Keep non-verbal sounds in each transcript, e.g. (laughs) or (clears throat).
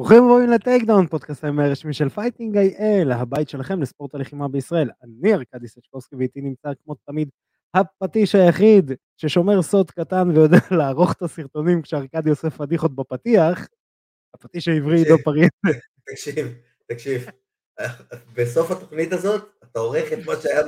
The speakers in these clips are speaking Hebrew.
ברוכים הבאים ל Takedown, פודקאסט ה MMA הרשמי של Fighting IL, הבית שלכם לספורט הלחימה בישראל. אני ארכדי סצ'קובסקי ואיתי נמצא כמו תמיד הפטיש היחיד ששומר סוד קטן ויודע (laughs) לערוך את הסרטונים כשארכדי עושה פדיחות בפתיח, הפטיש העברי עידו פריאנטה. (laughs) תקשיב, תקשיב, בסוף התוכנית הזאת אתה עורך את מה שהיה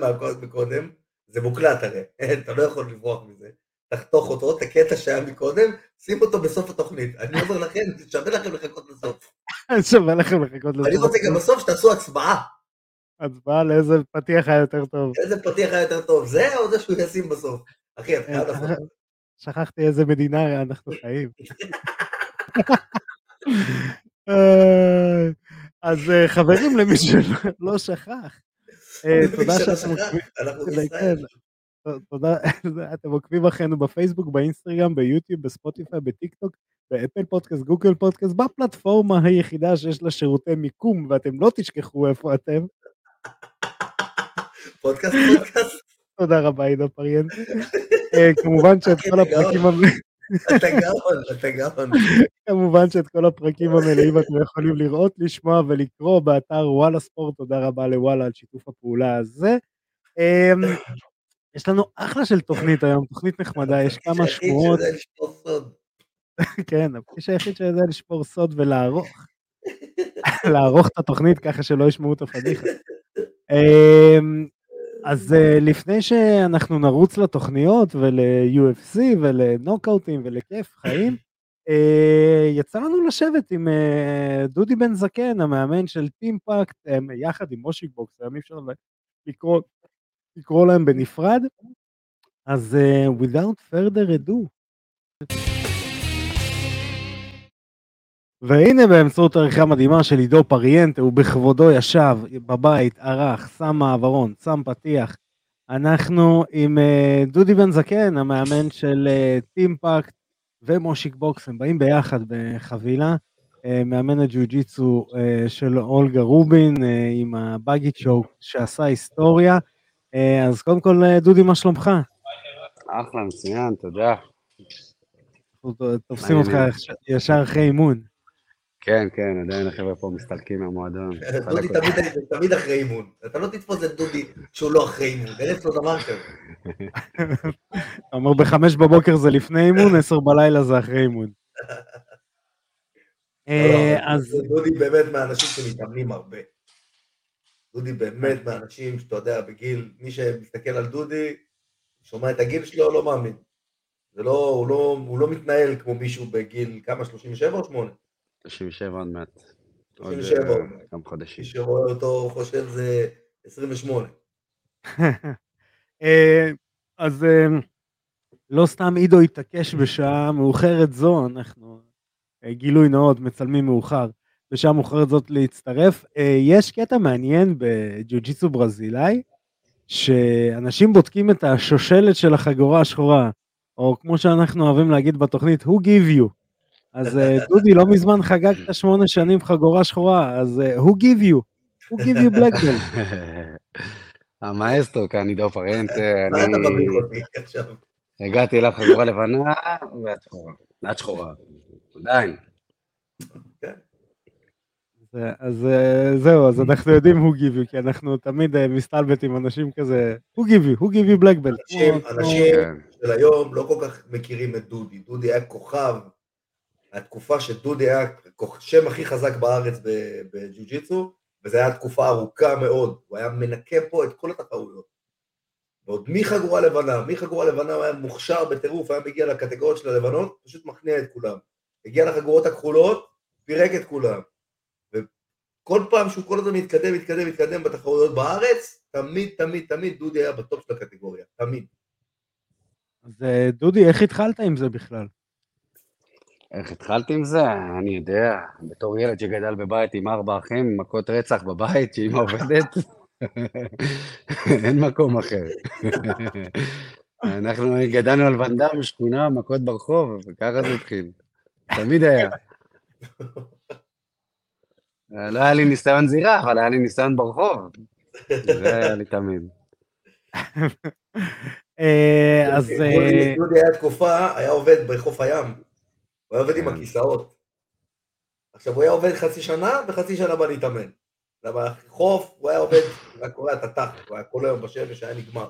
מקודם, זה מוקלט הרי, (laughs) אתה לא יכול לברוח מזה. תחתוך אותו, את הקטע שהיה מקודם, שים אותו בסוף התוכנית. אני אומר לכם, שווה לכם לחכות לסוף. (laughs) שווה לכם לחכות לסוף. אני רוצה גם בסוף שתעשו הצבעה. הצבעה לאיזה פתיח היה יותר טוב. איזה פתיח היה יותר טוב, זה או זה שהוא ישים בסוף? אחי, אתה חייב לעשות. שכחתי איזה מדינה אנחנו חיים. (laughs) אז חברים, למי שלא שכח, תודה שאתם עוקבים. תודה, אתם עוקבים אחרינו בפייסבוק, באינסטגרם, ביוטיוב, בספוטיפיי, בטיק טוק, באפל פודקאסט, גוגל פודקאסט, בפלטפורמה היחידה שיש לה שירותי מיקום, ואתם לא תשכחו איפה אתם. פודקאסט, פודקאסט. תודה רבה, עידו פריאנטי. כמובן שאת כל הפרקים... אתה גאון, אתה גאון. כמובן שאת כל הפרקים המלאים אתם יכולים לראות, לשמוע ולקרוא באתר וואלה ספורט, תודה רבה לוואלה על שיתוף הפעולה הזה. יש לנו אחלה של תוכנית היום, תוכנית נחמדה, יש כמה שמועות. כן, הפגיש היחיד שיודע לשפור סוד ולערוך. לערוך את התוכנית ככה שלא ישמעו את הפדיחה. אז לפני שאנחנו נרוץ לתוכניות ול-UFC ולנוקאוטים ולכיף חיים, יצא לנו לשבת עם דודי בן זקן, המאמן של טימפקט, יחד עם מושיק בוקס, היום אי אפשר לקרוא לקרוא להם בנפרד. אז uh, without further ado. והנה באמצעות עריכה מדהימה של עידו פריאנטה, הוא בכבודו ישב בבית, ערך, שם מעברון, שם פתיח. אנחנו עם uh, דודי בן זקן, המאמן של uh, טימפקט ומושיק בוקס, הם באים ביחד בחבילה. Uh, מאמנת ג'ו-ג'יצו uh, של אולגה רובין uh, עם הבאגי צ'וק שעשה היסטוריה. אז קודם כל, דודי, מה שלומך? אחלה, מצוין, תודה. תופסים אותך ישר אחרי אימון. כן, כן, עדיין החבר'ה פה מסתלקים מהמועדון. דודי תמיד אחרי אימון. אתה לא תתפוס את דודי שהוא לא אחרי אימון, אין אצלו דבר כזה. (laughs) אומר בחמש בבוקר זה לפני אימון, עשר בלילה זה אחרי אימון. (laughs) אז דודי באמת מהאנשים שמתאמנים הרבה. דודי באמת מהאנשים שאתה יודע, בגיל, מי שמסתכל על דודי, שומע את הגיל שלו, לא מאמין. זה לא, הוא לא, הוא לא מתנהל כמו מישהו בגיל, כמה, 37 או 8? 37 עוד מעט. 37 עוד מעט. כמה חודשים. מי שרואה אותו חושב זה 28. (laughs) אז לא סתם עידו התעקש בשעה מאוחרת זו, אנחנו גילוי נאות, מצלמים מאוחר. בשעה מאוחרת זאת להצטרף. יש קטע מעניין בג'ו-ג'יצו ברזילאי, שאנשים בודקים את השושלת של החגורה השחורה, או כמו שאנחנו אוהבים להגיד בתוכנית, who give you. אז דודי לא מזמן חגגת שמונה שנים חגורה שחורה, אז who give you, who give you black belt. (laughs) המאסטרו כאן עידו פרנטה, אני הגעתי אליו חגורה לבנה ואת שחורה, את שחורה, עדיין. אז זהו, אז אנחנו יודעים who give you, כי אנחנו תמיד מסתלבט עם אנשים כזה, who give you, who give you black belt. אנשים של היום לא כל כך מכירים את דודי, דודי היה כוכב, התקופה שדודי היה השם הכי חזק בארץ בג'ו-ג'יצו, וזו הייתה תקופה ארוכה מאוד, הוא היה מנקה פה את כל התחרויות. ועוד מחגורה לבנה, מחגורה לבנה הוא היה מוכשר בטירוף, היה מגיע לקטגוריות של הלבנות, פשוט מכניע את כולם. הגיע לחגורות הכחולות, פירק את כולם. כל פעם שהוא כל הזמן מתקדם, מתקדם, מתקדם בתחרויות בארץ, תמיד, תמיד, תמיד דודי היה בטופ של הקטגוריה, תמיד. אז דודי, איך התחלת עם זה בכלל? איך התחלתי עם זה? אני יודע, בתור ילד שגדל בבית עם ארבע אחים, מכות רצח בבית, שאמא עובדת, (laughs) אין מקום אחר. אנחנו גדלנו על ואנדם, שכונה, מכות ברחוב, וככה זה התחיל. תמיד היה. לא היה לי ניסיון זירה, אבל היה לי ניסיון ברחוב. זה (laughs) היה לי תמיד. אז... דודי היה תקופה, היה עובד בחוף הים. הוא היה עובד עם הכיסאות. עכשיו, הוא היה עובד חצי שנה, וחצי שנה בא להתאמן. למה חוף, הוא היה עובד, הוא היה קורע את התחת, הוא היה כל היום בשמש, היה נגמר.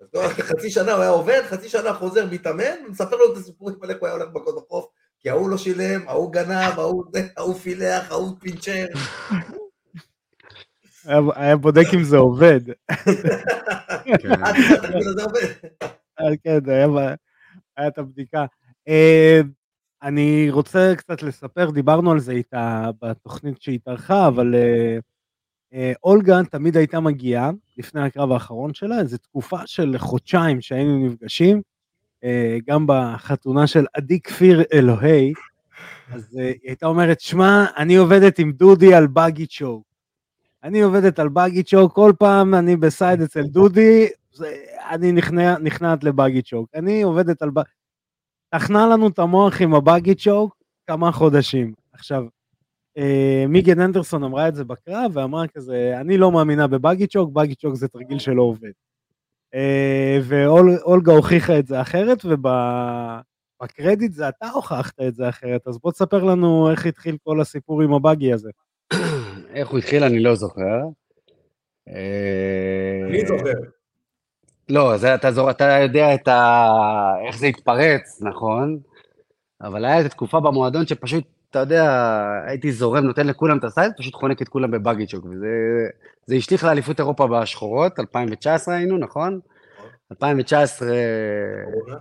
אז חצי שנה הוא היה עובד, חצי שנה חוזר, מתאמן, ומספר לו את הסיפורים על איך הוא היה הולך מכות בחוף, כי ההוא לא שילם, ההוא גנב, ההוא זה, ההוא פילח, ההוא פינצ'ר. היה, בודק אם זה עובד. כן. עובד. אה, כן, היה, את הבדיקה. אה, אני רוצה קצת לספר, דיברנו על זה איתה בתוכנית שהתארחה, אבל אה, אה, אולגה תמיד הייתה מגיעה, לפני הקרב האחרון שלה, איזו תקופה של חודשיים שהיינו נפגשים, אה, גם בחתונה של עדי כפיר אלוהי, (laughs) אז אה, היא הייתה אומרת, שמע, אני עובדת עם דודי על באגי צ'וק. אני עובדת על באגי צ'וק, כל פעם אני בסייד אצל דודי, זה, אני נכנע, נכנעת לבאגי צ'וק. אני עובדת על... טחנה לנו את המוח עם הבאגי צ'וק כמה חודשים. עכשיו, אה, מיגן אנדרסון אמרה את זה בקרב, ואמרה כזה, אני לא מאמינה בבאגי צ'וק, באגי צ'וק זה תרגיל שלא עובד. ואולגה הוכיחה את זה אחרת, ובקרדיט זה אתה הוכחת את זה אחרת, אז בוא תספר לנו איך התחיל כל הסיפור עם הבאגי הזה. איך הוא התחיל אני לא זוכר. אני זוכר. לא, זה, אתה, זור, אתה יודע את ה... איך זה התפרץ, נכון? אבל היה איזו תקופה במועדון שפשוט, אתה יודע, הייתי זורם, נותן לכולם את הסייד, פשוט חונק את כולם בבאגיצ'וק, וזה זה השליך לאליפות אירופה בשחורות, 2019 היינו, נכון? 2019, קורונה.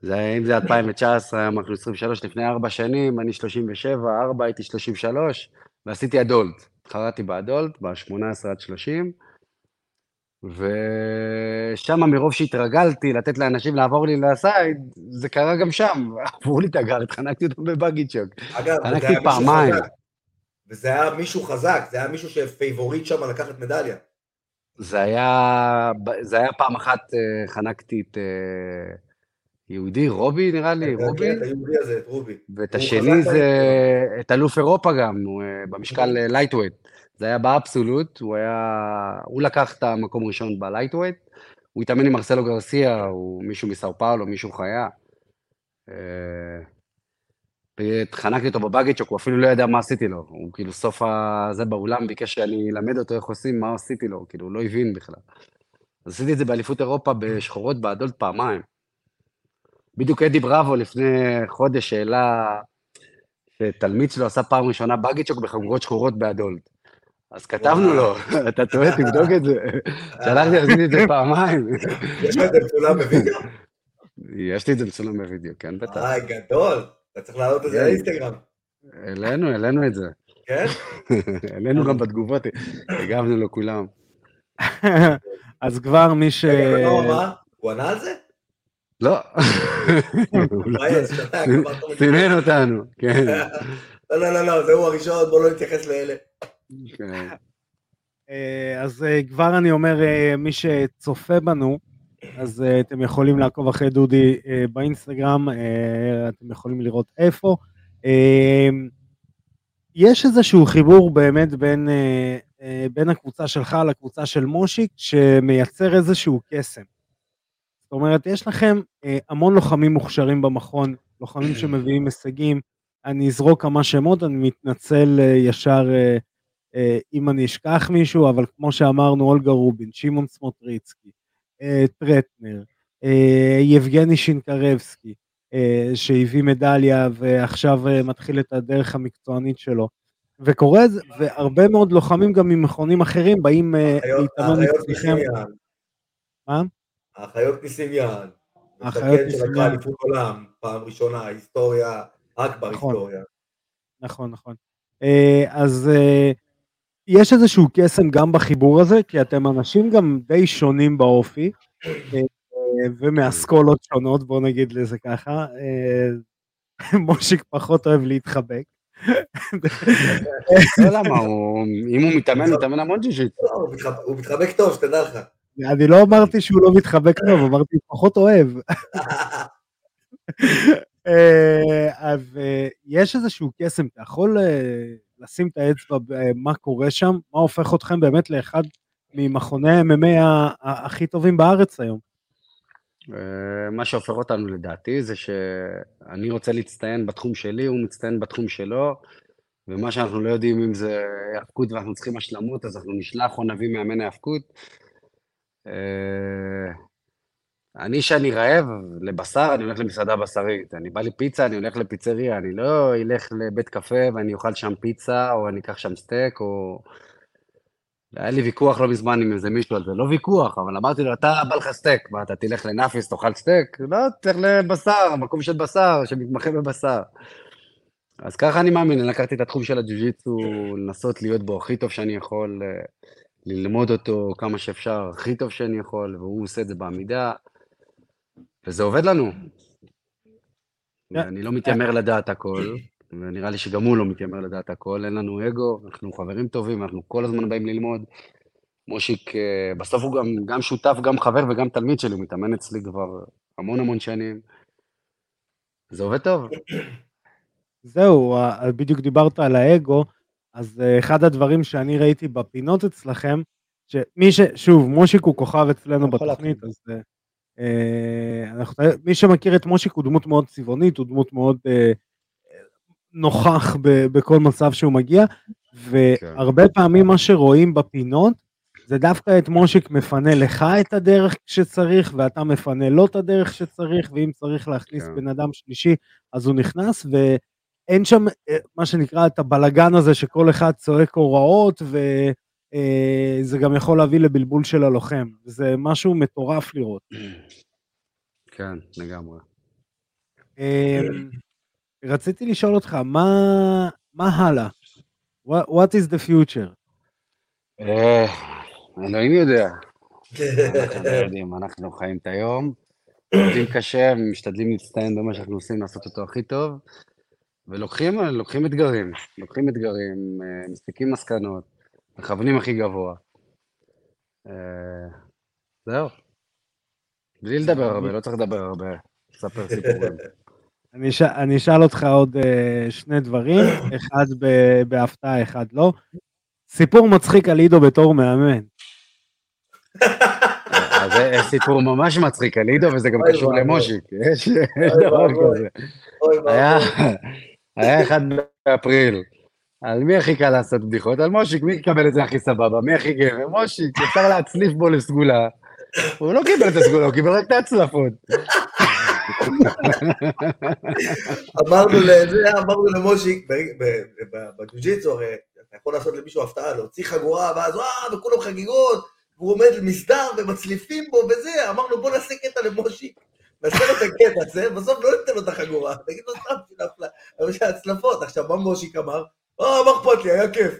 זה, אם זה 2019, היום אנחנו 23 לפני ארבע שנים, אני 37, ארבע הייתי 33, ועשיתי adult. התחרתי ב adult, ב-18 עד 30, ושם מרוב שהתרגלתי לתת לאנשים לעבור לי ל side, זה קרה גם שם, (laughs) עברו לי את ה guard, אז חנקתי אותו ב buggy choke. אגב, וזה חנקתי פעמיים. חזק. וזה היה מישהו חזק, זה היה מישהו ש favorite שם לקחת מדליה. זה היה, זה היה פעם אחת, אה, חנקתי את אה, יהודי, רובי נראה לי, רובי, כן, את היהודי הזה, את רובי. ואת השני זה את אלוף אירופה גם, אה, במשקל lightweight. זה היה ב absolute, הוא היה, הוא לקח את המקום ראשון ב lightweight, הוא התאמן עם מרסלו גרסיה, הוא מישהו מסאו פאולו, מישהו חיה. אה, חנקתי אותו ב buggy choke, הוא אפילו לא ידע מה עשיתי לו. הוא כאילו סוף הזה באולם ביקש שאני אלמד אותו איך עושים, מה עשיתי לו, כאילו הוא לא הבין בכלל. אז עשיתי את זה באליפות אירופה בשחורות ב adult פעמיים. בדיוק אדי בראבו לפני חודש העלה שתלמיד שלו עשה פעם ראשונה באגיצ'וק בחגורות שחורות באדולט. אז כתבנו לו, אתה טועה, תבדוק את זה. שלחתי, עשיתי את זה (laughs) פעמיים. יש לך את זה מצולם בווידאו? יש לי את זה מצולם בווידאו, כן, בטח. איי, גדול. אתה צריך להעלות את זה. לאינסטגרם. העלינו, העלינו את זה. כן? (laughs) העלינו גם בתגובות, הגבנו לו כולם. (laughs) אז כבר מי ש... לא? הוא ענה על זה? לא. סימן אותנו, כן. לא, לא, לא, לא, זה הוא הראשון, בוא לא נתייחס לאלה. כן. אה, אז אה, כבר אני אומר, אה, מי שצופה בנו, אז אתם יכולים לעקוב אחרי דודי באינסטגרם, אתם יכולים לראות איפה. יש איזשהו חיבור באמת בין, בין הקבוצה שלך לקבוצה של מושיק, שמייצר איזשהו קסם. זאת אומרת, יש לכם המון לוחמים מוכשרים במכון, לוחמים שמביאים הישגים. אני אזרוק כמה שמות, אני מתנצל ישר אם אני אשכח מישהו, אבל כמו שאמרנו, אולגה רובין, שמעון סמוטריצקי, אה, טרטנר, אה, יבגני שינקרבסקי, אה, שהביא מדליה ועכשיו אה, מתחיל את הדרך המקצוענית שלו. וקורה, זה- והרבה מאוד לוחמים גם ממכונים אחרים באים אה, האחיות- להתאמן האחיות אצלכם. מה? האחיות ניסים-יען. האחיות מפקד ניסים-יען. שלקחה אליפות עולם, פעם ראשונה, היסטוריה, רק נכון. בהיסטוריה. נכון, נכון. אה, אז אה, יש איזשהו קסם גם בחיבור הזה, כי אתם אנשים גם די שונים באופי, אה, ומאסכולות שונות, בוא נגיד לזה ככה. אה, מושיק פחות אוהב להתחבק. לא למה, הוא- אם הוא מתאמן, הוא מתאמן המון ג'ו-ג'יטסו. לא, הוא מתחבק- טוב, שתדע לך. אני לא אמרתי שהוא לא מתחבק טוב, אמרתי פחות אוהב. (laughs) אה, אז יש איזשהו קסם, אתה יכול לשים את האצבע במה קורה שם, מה הופך אתכם באמת לאחד ממכוני ה-MMA הכי טובים בארץ היום. אה, מה שהופך אותנו לדעתי זה שאני רוצה להצטיין בתחום שלי, הוא מצטיין בתחום שלו, ומה שאנחנו לא יודעים אם זה האבקות ואנחנו צריכים השלמות, אז אנחנו נשלח או נביא מאמן האבקות. אני, שאני רעב לבשר, אני הולך למסעדה בשרית. אני בא לפיצה, אני הולך לפיצריה, אני לא אלך לבית קפה ואני אוכל שם פיצה, או אני אקח שם סטייק, או... היה לי ויכוח לא מזמן עם איזה מישהו על זה, לא ויכוח, אבל אמרתי לו, אתה בא לך סטייק, מה, אתה תלך לנאפיס, תאכל סטייק? לא, תלך לבשר, מקום של בשר, שמתמחה בבשר. אז ככה אני מאמין, אני לקחתי את התחום של הג'ו-ג'יצו, לנסות להיות בו הכי טוב שאני יכול, אה, ללמוד אותו כמה שאפשר, הכי טוב שאני יכול, והוא עושה את זה בעמידה, וזה עובד לנו. אני לא מתיימר לדעת הכל, ונראה לי שגם הוא לא מתיימר לדעת הכל, אין לנו אגו, אנחנו חברים טובים, אנחנו כל הזמן באים ללמוד. מושיק, אה, בסוף הוא גם, גם שותף, גם חבר וגם תלמיד שלי, הוא מתאמן אצלי כבר המון המון שנים. זה עובד טוב. זהו, בדיוק דיברת על האגו, אז אה, אחד הדברים שאני ראיתי בפינות אצלכם, שמי ש... שוב, מושיק הוא כוכב אצלנו בתוכנית, אז אה, אנחנו, מי שמכיר את מושיק הוא דמות מאוד צבעונית, הוא דמות מאוד אה, נוכח ב, בכל מצב שהוא מגיע, והרבה כן. פעמים מה שרואים בפינות, זה דווקא את מושיק מפנה לך את הדרך שצריך, ואתה מפנה לו את הדרך שצריך, ואם צריך להכניס כן. בן אדם שלישי, אז הוא נכנס, ואין שם אה, מה שנקרא את הבלגן הזה שכל אחד צועק הוראות, וזה גם יכול להביא לבלבול של הלוחם. זה משהו מטורף לראות. כן, לגמרי. אמ, רציתי לשאול אותך, מה, מה הלאה? What, is the future? אה, אלוהים יודע. אנחנו לא יודעים, אנחנו חיים את היום, עובדים קשה, משתדלים להצטיין במה שאנחנו עושים, לעשות אותו הכי טוב, ולוקחים לוקחים אתגרים, לוקחים אתגרים, אה, מסיקים מסקנות, מכוונים הכי גבוה. אה, זהו. בלי לדבר הרבה, לא צריך לדבר הרבה, לספר (laughs) סיפורים. אני, ש... אני אשאל אותך עוד uh, שני דברים, (coughs) אחד ב... בהפתעה, אחד לא. סיפור מצחיק על עידו בתור מאמן. אז זה סיפור ממש מצחיק על עידו, וזה גם קשור למושיק, (laughs) יש דבר כזה. היה אחד באפריל. על מי הכי קל לעשות בדיחות? על מושיק, מי יקבל את זה הכי סבבה? מי הכי גבר? מושיק, אפשר להצליף בו לסגולה. הוא לא קיבל את הסגולה, הוא קיבל רק את ההצלפות. אמרנו לזה, אמרנו למושיק, בג'ו-ג'יצו, הרי אתה יכול לעשות למישהו הפתעה, להוציא חגורה, ואז וואו, וכולם חגיגות, והוא עומד מסדר ומצליפים בו וזה, אמרנו בוא נעשה קטע למושיק. נעשה לו את הקטע הזה, בסוף לא ניתן לו את החגורה, נגיד לו סתם בשביל ההצלפות. עכשיו, מה מושיק אמר? אה, מה אכפת לי, היה כיף.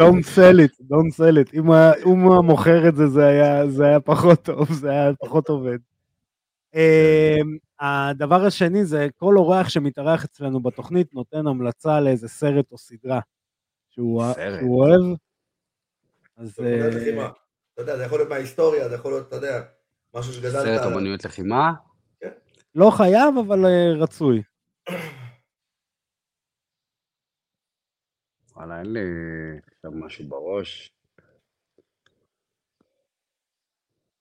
Don't sell it, don't sell it. אם הוא מוכר את זה, זה היה, זה היה פחות טוב, זה היה פחות עובד. אמ, הדבר השני זה כל אורח שמתארח אצלנו בתוכנית נותן המלצה לאיזה סרט או סדרה שהוא אוהב. אז... אה, אתה יודע, זה יכול להיות מההיסטוריה, זה יכול להיות, אתה יודע, משהו שגדלת... סרט אומנויות לחימה? כן. לא חייב, אבל אה, רצוי. (clears throat) וואלה, אין לי עכשיו משהו בראש.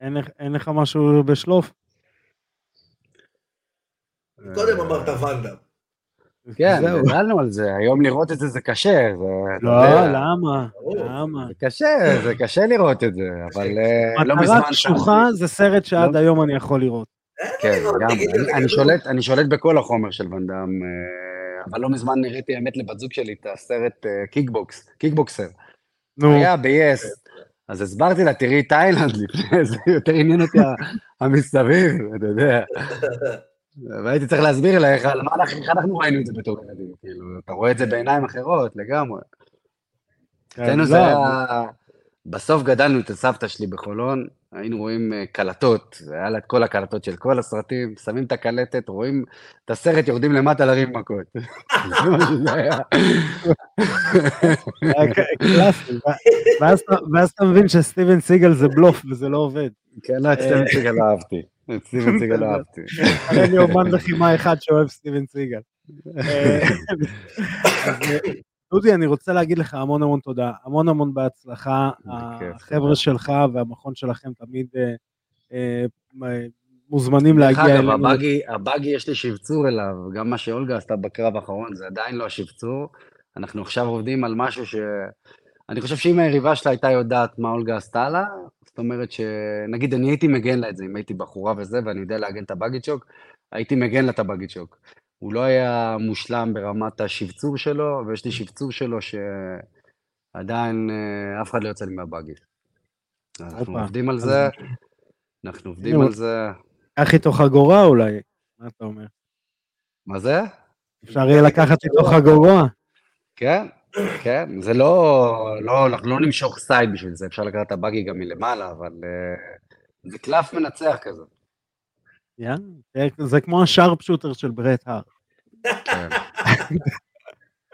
אין, אין לך משהו בשלוף? קודם אמרת ואנדה. כן, גדלנו על זה, היום לראות את זה זה קשה. לא, למה? למה? זה קשה, זה קשה לראות את זה, אבל אה, לא מזמן... מטרה קשוחה זה סרט שעד לא. היום אני יכול לראות. כן, גם, אני שולט בכל החומר של ואנדאם. אבל לא מזמן נראיתי, האמת, לבת זוג שלי את הסרט קיקבוקס, אה, קיקבוקסר. נו. היה ב-yes. אז הסברתי לה, תראי תאילנד (laughs) לפני זה, יותר עניין אותי המסביב, אתה יודע. והייתי צריך להסביר לה איך אנחנו ראינו את זה בתור ילדים, כאילו, אתה רואה את זה בעיניים אחרות לגמרי. כן, אצלנו זה לא, היה... בסוף גדלנו את הסבתא שלי בחולון, היינו רואים אה, קלטות, זה היה לה את כל הקלטות של כל הסרטים, שמים את הקלטת, רואים את הסרט, יורדים למטה לריב מכות. (laughs) זה מה שזה היה. קלאסי, ואז אתה מבין שסטיבן סיגל זה בלוף וזה לא עובד. כן, לא, את סטיבן סיגל אהבתי. את סטיבן (laughs) סיגל אהבתי. אין לי אומן לחימה אחד שאוהב סטיבן סיגל. (laughs) דודי, אני רוצה להגיד לך המון המון תודה, המון המון בהצלחה. החבר'ה שלך והמכון שלכם תמיד אה, אה, מוזמנים דרך להגיע אגב, אלינו. הבאגי, הבאגי יש לי שבצור אליו, גם מה שאולגה עשתה בקרב האחרון, זה עדיין לא השבצור. אנחנו עכשיו עובדים על משהו ש... אני חושב שאם היריבה שלה הייתה יודעת מה אולגה עשתה לה, זאת אומרת שנגיד אני הייתי מגן לה את זה, אם הייתי בחורה וזה, ואני יודע לאגן את הבאגי צ'וק, הייתי מגן לה את הבאגי צ'וק. הוא לא היה מושלם ברמת השבצור שלו, ויש לי שבצור שלו שעדיין אה, אף אחד לא יוצא לי מהבאגי. אנחנו. עובדים על זה, אנחנו עובדים על זה. קח איתו חגורה אולי, מה אתה אומר? מה זה? אפשר יהיה לקחת איתו חגורה. כן, כן, זה לא, לא, אנחנו לא נמשוך סייד בשביל זה, אפשר לקחת את הבאגי גם מלמעלה, אבל אה, זה קלף מנצח כזה. יאללה, זה- כמו השארפ שוטר של ברט האר. כן.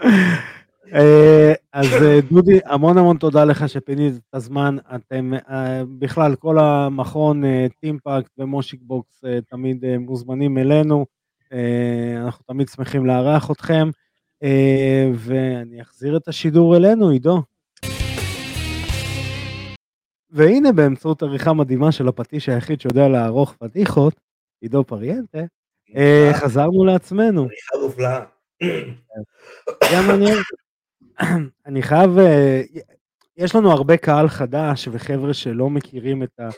(laughs) אה, אז אה, דודי, המון המון תודה לך שפינית את הזמן. אתם, אה, בכלל, כל המכון, טימפקט ומושיק בוקס, תמיד מוזמנים אלינו. אנחנו תמיד שמחים לארח אתכם. ואני אחזיר את השידור אלינו, עידו. והנה, באמצעות עריכה מדהימה של הפטיש היחיד שיודע לערוך פדיחות, עידו פריאנטה, חזרנו לעצמנו. עריכה מופלאה. גם אני, (clears throat) אני חייב, אה, יש לנו הרבה קהל חדש וחבר'ה שלא מכירים את ה...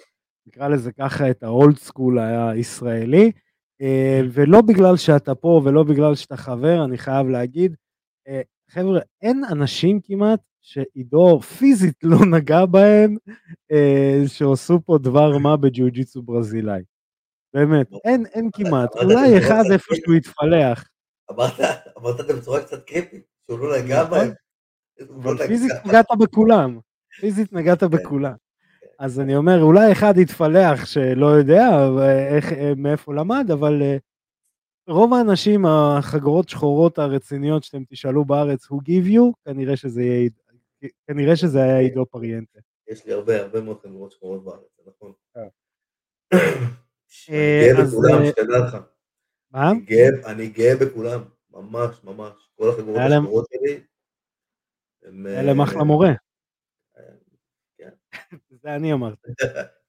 נקרא לזה ככה, את האולד סקול הישראלי, אה, ולא בגלל שאתה פה ולא בגלל שאתה חבר, אני חייב להגיד, אה, חבר'ה, אין אנשים כמעט שעידו פיזית לא נגע בהם, אה, שעשו פה דבר מה בג'יוג'יצו ברזילאי. באמת, אין, אין כמעט, אולי בצורה אחד קצת איפשהו יתפלח. אמרת, אמרת את זה בצורה קצת קריפית, שהוא לא נגע נכון. בהם. לא אבל נגע. פיזית נגעת בכולם, פיזית נגעת בכולם. אז אני אומר, אולי אחד יתפלח שלא יודע איך, אה, מאיפה למד, אבל אה, רוב האנשים, החגורות שחורות הרציניות שאתם תשאלו בארץ, who give you, כנראה שזה יהיה, כנראה שזה היה עידו פריאנטה. יש לי הרבה הרבה מאוד חגורות שחורות בארץ, נכון. (clears throat) אה. אני אה, גאה אז, בכולם, שתדע לך. מה? אני גאה- אני גאה בכולם, ממש ממש. כל החגורות השחורות שלי. היה להם אה, אחלה מורה. כן. (laughs) זה אני אמרתי.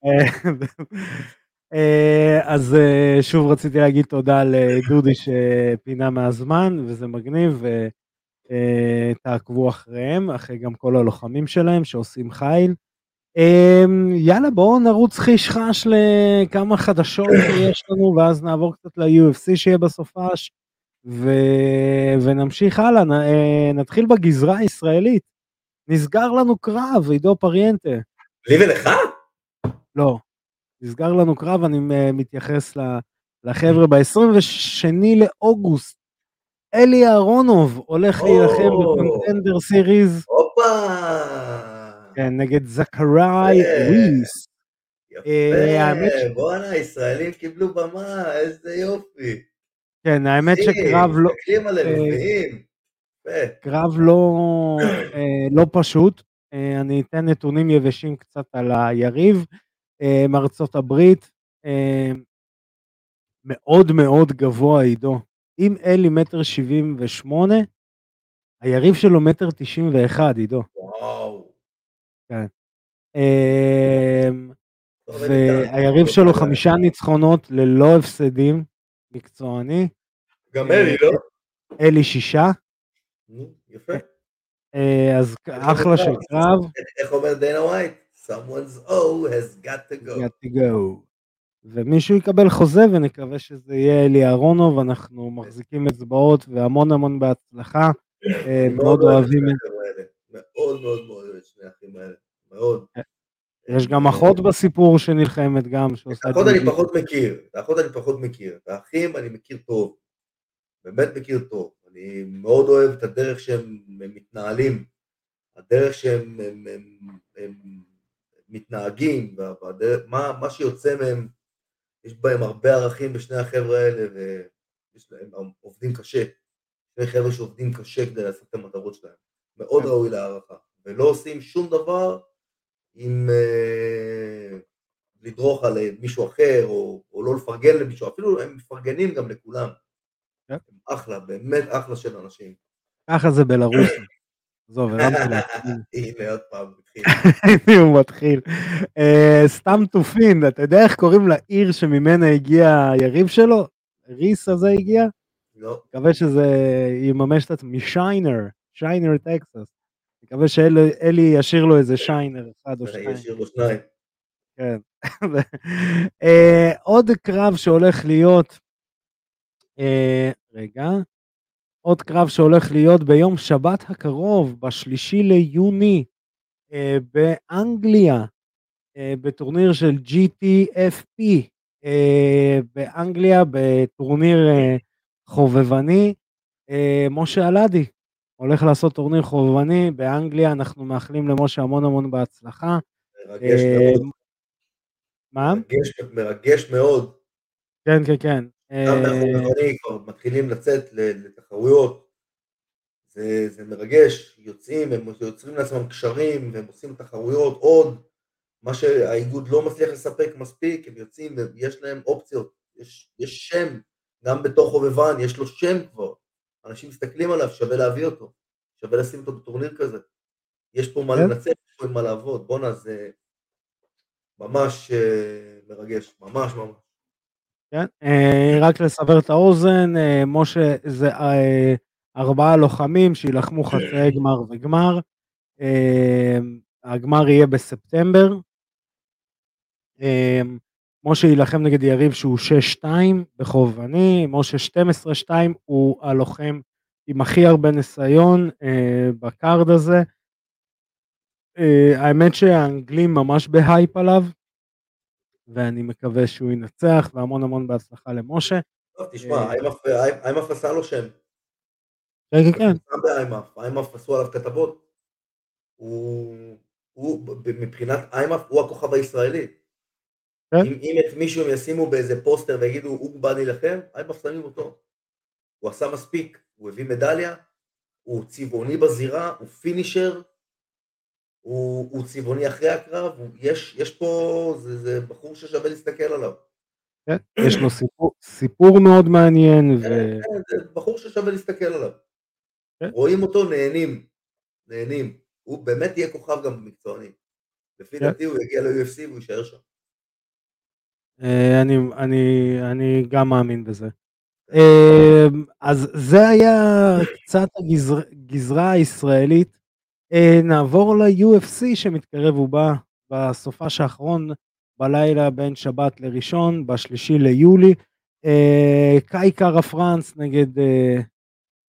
(laughs) אז שוב רציתי להגיד תודה לדודי שפינה מהזמן, וזה מגניב, ותעקבו אחריהם, אחרי גם כל הלוחמים שלהם שעושים חיל. אה, יאללה, בואו נרוץ חיש חש לכמה חדשות (coughs) שיש לנו, ואז נעבור קצת ל-UFC שיהיה בסופש, ו... ונמשיך הלאה, נ... אה, נתחיל בגזרה הישראלית. נסגר לנו קרב, עידו פריאנטה. לי ולך? לא. נסגר לנו קרב, אני אה, מתייחס לחבר'ה ב-22 לאוגוסט. אלי אהרונוב הולך. להילחם בקונטנדר סיריז הופה! כן, נגד זכראי יפה. וויס. אה, יפה, בואנה, ישראלים קיבלו במה, איזה יופי. כן, האמת שקרב לא, מסתכלים עליהם, אה, מביאים. קרב לא, אה, לא פשוט. אה, אני אתן נתונים יבשים קצת על היריב אה, מארצות הברית. אה, מאוד מאוד גבוה עידו. אם אלי מטר שבעים ושמונה, היריב שלו מטר תשעים ואחד עידו. וואו. אה, לי טעם. והיריב שלו חמישה ניצחונות ללא הפסדים, מקצועני. גם אלי, לא? אלי שישה, יפה. אה, אז אחלה של קרב. איך אומר דיינה ווייט? Someone's O has got to go. got to go. ומישהו יקבל חוזה ונקווה שזה יהיה אלי אהרונוב, אנחנו מחזיקים אצבעות והמון המון בהצלחה. אה, אני מאוד אוהבים את האלה. מאוד מאוד מאוד אוהב את שני האחים האלה. מאוד. יש גם אחות בסיפור שנלחמת גם, את שעושה האחות אני. פחות מכיר. את האחות אני פחות מכיר. את האחים אני מכיר טוב. באמת מכיר טוב. אני מאוד אוהב את הדרך שהם הם מתנהלים. הדרך שהם הם, הם, הם מתנהגים, וה- והדרך, מה, מה שיוצא מהם, יש בהם הרבה ערכים בשני החבר'ה האלה, והם עובדים קשה. שני חבר'ה שעובדים קשה כדי לעשות את המטרות שלהם. מאוד כן. ראוי להערכה. ולא עושים שום דבר עם אה, לדרוך על אה, מישהו אחר, או, או לא לפרגן למישהו, אפילו הם מפרגנים גם לכולם. כן. אחלה, באמת אחלה של אנשים. ככה זה בלרוסי. עזוב, הרמתי לעצמי. (laughs) הנה עוד פעם, התחיל. (laughs) הנה הוא מתחיל. אה, סתם תופין, אתה יודע איך קוראים לעיר שממנה הגיע היריב שלו? ריס הזה הגיע? לא, מקווה שזה יממש את עצמו, משיינר, שיינר טקסס. מקווה שאלי ישאיר לו איזה שיינר אחד או שניים. ישאיר לו שניים. כן. (laughs) אה, עוד קרב שהולך להיות, אה, רגע, עוד קרב שהולך להיות ביום שבת הקרוב, בשלישי ליוני, אה, באנגליה, אה, בטורניר של GTFP, אה, באנגליה, בטורניר אה, חובבני. אה, משה אלעדי הולך לעשות טורניר חובבני באנגליה, אנחנו מאחלים למשה המון המון בהצלחה. מרגש אה, מאוד. מה? מרגש, מרגש מאוד. כן, כן, כן. גם אה, בחובבני כבר מתחילים לצאת לתחרויות. זה, זה מרגש, יוצאים, הם יוצרים לעצמם קשרים, והם עושים תחרויות עוד. מה שהאיגוד לא מצליח לספק מספיק, הם יוצאים ויש להם אופציות. יש, יש שם, גם בתוך חובבן, יש לו שם כבר. אנשים מסתכלים עליו, שווה להביא אותו. שווה לשים אותו בטורניר כזה. יש פה מה כן. לנצח, יש פה מה לעבוד. בואנה, זה ממש אה, מרגש, ממש ממש. כן, אה, רק לסבר את האוזן, אה, משה זה ארבעה לוחמים שיילחמו חצאי גמר וגמר. הגמר יהיה בספטמבר. משה יילחם נגד יריב שהוא 6-2 בחובבני, משה 12-2 הוא הלוחם עם הכי הרבה ניסיון אה, ב card הזה. אה, האמת שהאנגלים ממש בהייפ עליו, ואני מקווה שהוא ינצח, והמון המון בהצלחה למשה. טוב, תשמע, אה, IMMAF- אי- IMMAF עשה לו שם. כן, כן, כן, גם ב IMMAF, IMMAF עשו עליו כתבות. הוא, הוא מבחינת IMMAF הוא הכוכב הישראלי. כן. אם, אם את מישהו הם ישימו באיזה פוסטר ויגידו הוא בא להילחם, IMMAF שמים אותו. הוא עשה מספיק, הוא הביא מדליה, הוא צבעוני בזירה, הוא פינישר, הוא, הוא צבעוני אחרי הקרב, הוא, יש, יש פה, זה, זה בחור ששווה להסתכל עליו. כן. יש לו סיפור, סיפור מאוד מעניין, ו... כן, כן, זה בחור ששווה להסתכל עליו. כן. רואים אותו, נהנים. נהנים. הוא באמת יהיה כוכב גם במקצועני. לפי כן. דעתי הוא יגיע ל-UFC והוא יישאר שם. אה, אני, אני, אני גם מאמין בזה. אה, אז זה היה קצת הגזרה הישראלית. אה, נעבור ל-UFC שמתקרב ובא בסופש האחרון בלילה בין שבת לראשון, בשלישי ליולי. קאי קארה פרנס נגד...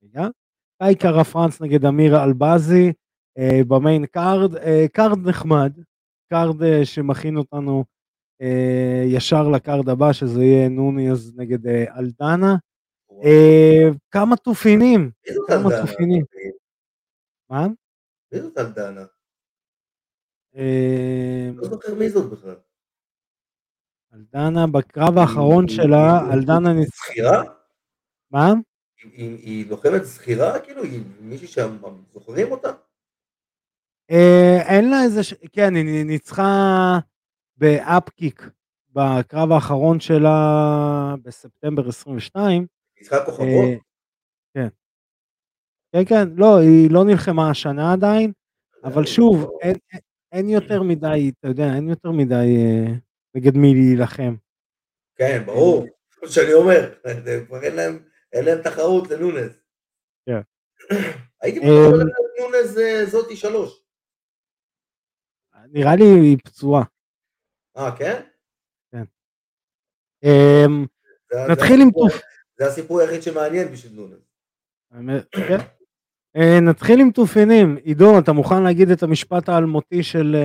רגע. קאי קארה פרנס נגד אמיר אלבזי ב main card. card נחמד, card שמכין אותנו ישר ל card הבא, שזה יהיה נוניז נגד אה, אלדנה. אה, כמה תופינים, כמה? תופינים. מה? מי זאת אלדנה? אה, לא זוכר מי זאת בכלל. אלדנה בקרב האחרון שלה, אלדנה ניצחה? מה? היא- לוחמת שכירה? כאילו, היא מישהי שם זוכרים אותה? אה, אין לה איזה, כן, היא ניצחה באפקיק בקרב האחרון שלה בספטמבר 22. משחק כוכבות? אה, כן. כן, כן, לא, היא לא נלחמה השנה עדיין, אבל שוב, אין, אין- יותר מדי, אתה יודע, אין יותר מדי אה, נגד מי להילחם. כן, ברור. כמו שאני אומר, כבר אין להם, אין להם תחרות לנונז. כן. הייתי שלנונז אה, זאתי שלוש. נראה לי היא פצועה. אה, כן? אמ, זה- זה נתחיל עם תוף. זה הסיפור היחיד שמעניין בשביל. האמת, כן. אה, נתחיל עם תופינים. עידו, אתה מוכן להגיד את המשפט האלמותי של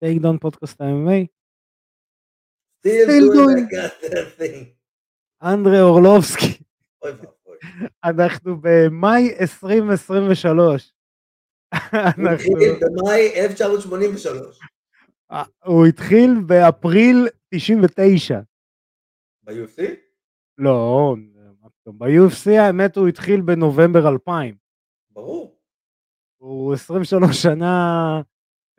טייק דאון פודקאסט ה-MMA? Still Still doing. אנדרי אורלובסקי. אנחנו במאי 2023. הוא אנחנו, במאי 1983. אה, הוא התחיל באפריל 99. ב-UFC? לא. ב-UFC האמת הוא התחיל בנובמבר 2000. ברור. הוא 23 שנה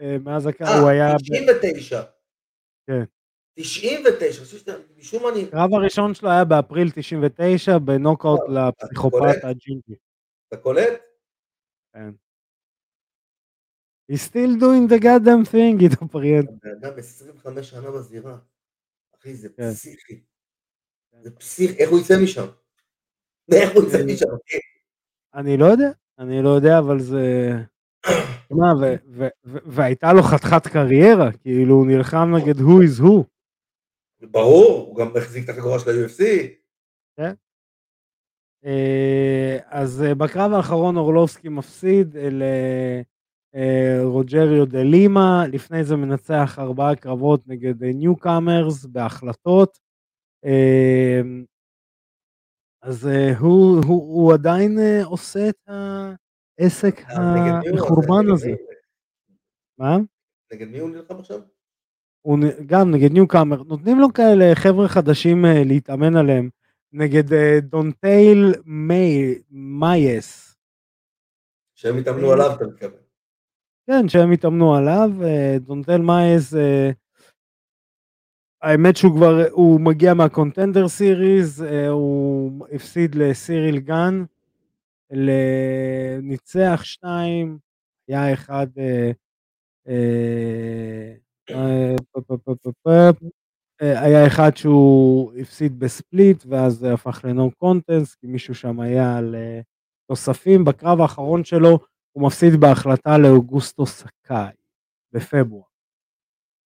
אה, מאז הקרב, הוא אה, היה... ב- 99. כן. 99. חשבתי שאתה- משום מה אני... הקרב הראשון שלו היה באפריל 99 בנוקאוט אה, לפסיכופת? הג'ינג'י. אתה קולט? כן. He's still doing the goddamn thing, (laughs) עידו פריאנטה. הבן אדם 25 שנה בזירה. אחי, זה כן. פסיכי. זה פסיכי, איך הוא יצא משם? איך הוא יצא אה, משם? אני לא יודע, אני לא יודע, אבל זה... ו- והייתה לו חתיכת קריירה, כאילו הוא נלחם נגד who is who. ברור, הוא גם החזיק את החגורה של ה-UFC. אה, אז אה, בקרב האחרון אורלובסקי מפסיד לרוג'ריו דה לימה, לפני זה מנצח ארבעה קרבות נגד newcomers בהחלטות. אה, אז אה, הוא, הוא, הוא עדיין אה, עושה את העסק אה, נגד הזה. מה? נגד מי הוא נלחם עכשיו? הוא גם נגד newcomer, נותנים לו כאלה חבר'ה חדשים להתאמן עליהם, נגד דונטייל מי, מייס, שהם התאמנו עליו, אתה מתכוון. כן, שהם התאמנו עליו, אה, דונטייל מייס, אה, האמת שהוא כבר, הוא מגיע מהקונטנדר סיריז, אה, הוא הפסיד לסיריל גן, ל- ניצח שניים, היה אחד, היה אחד שהוא הפסיד בספליט ואז זה הפך לנו קונטנס כי מישהו שם היה על תוספים בקרב האחרון שלו הוא מפסיד בהחלטה לאוגוסטו סקאי בפברואר.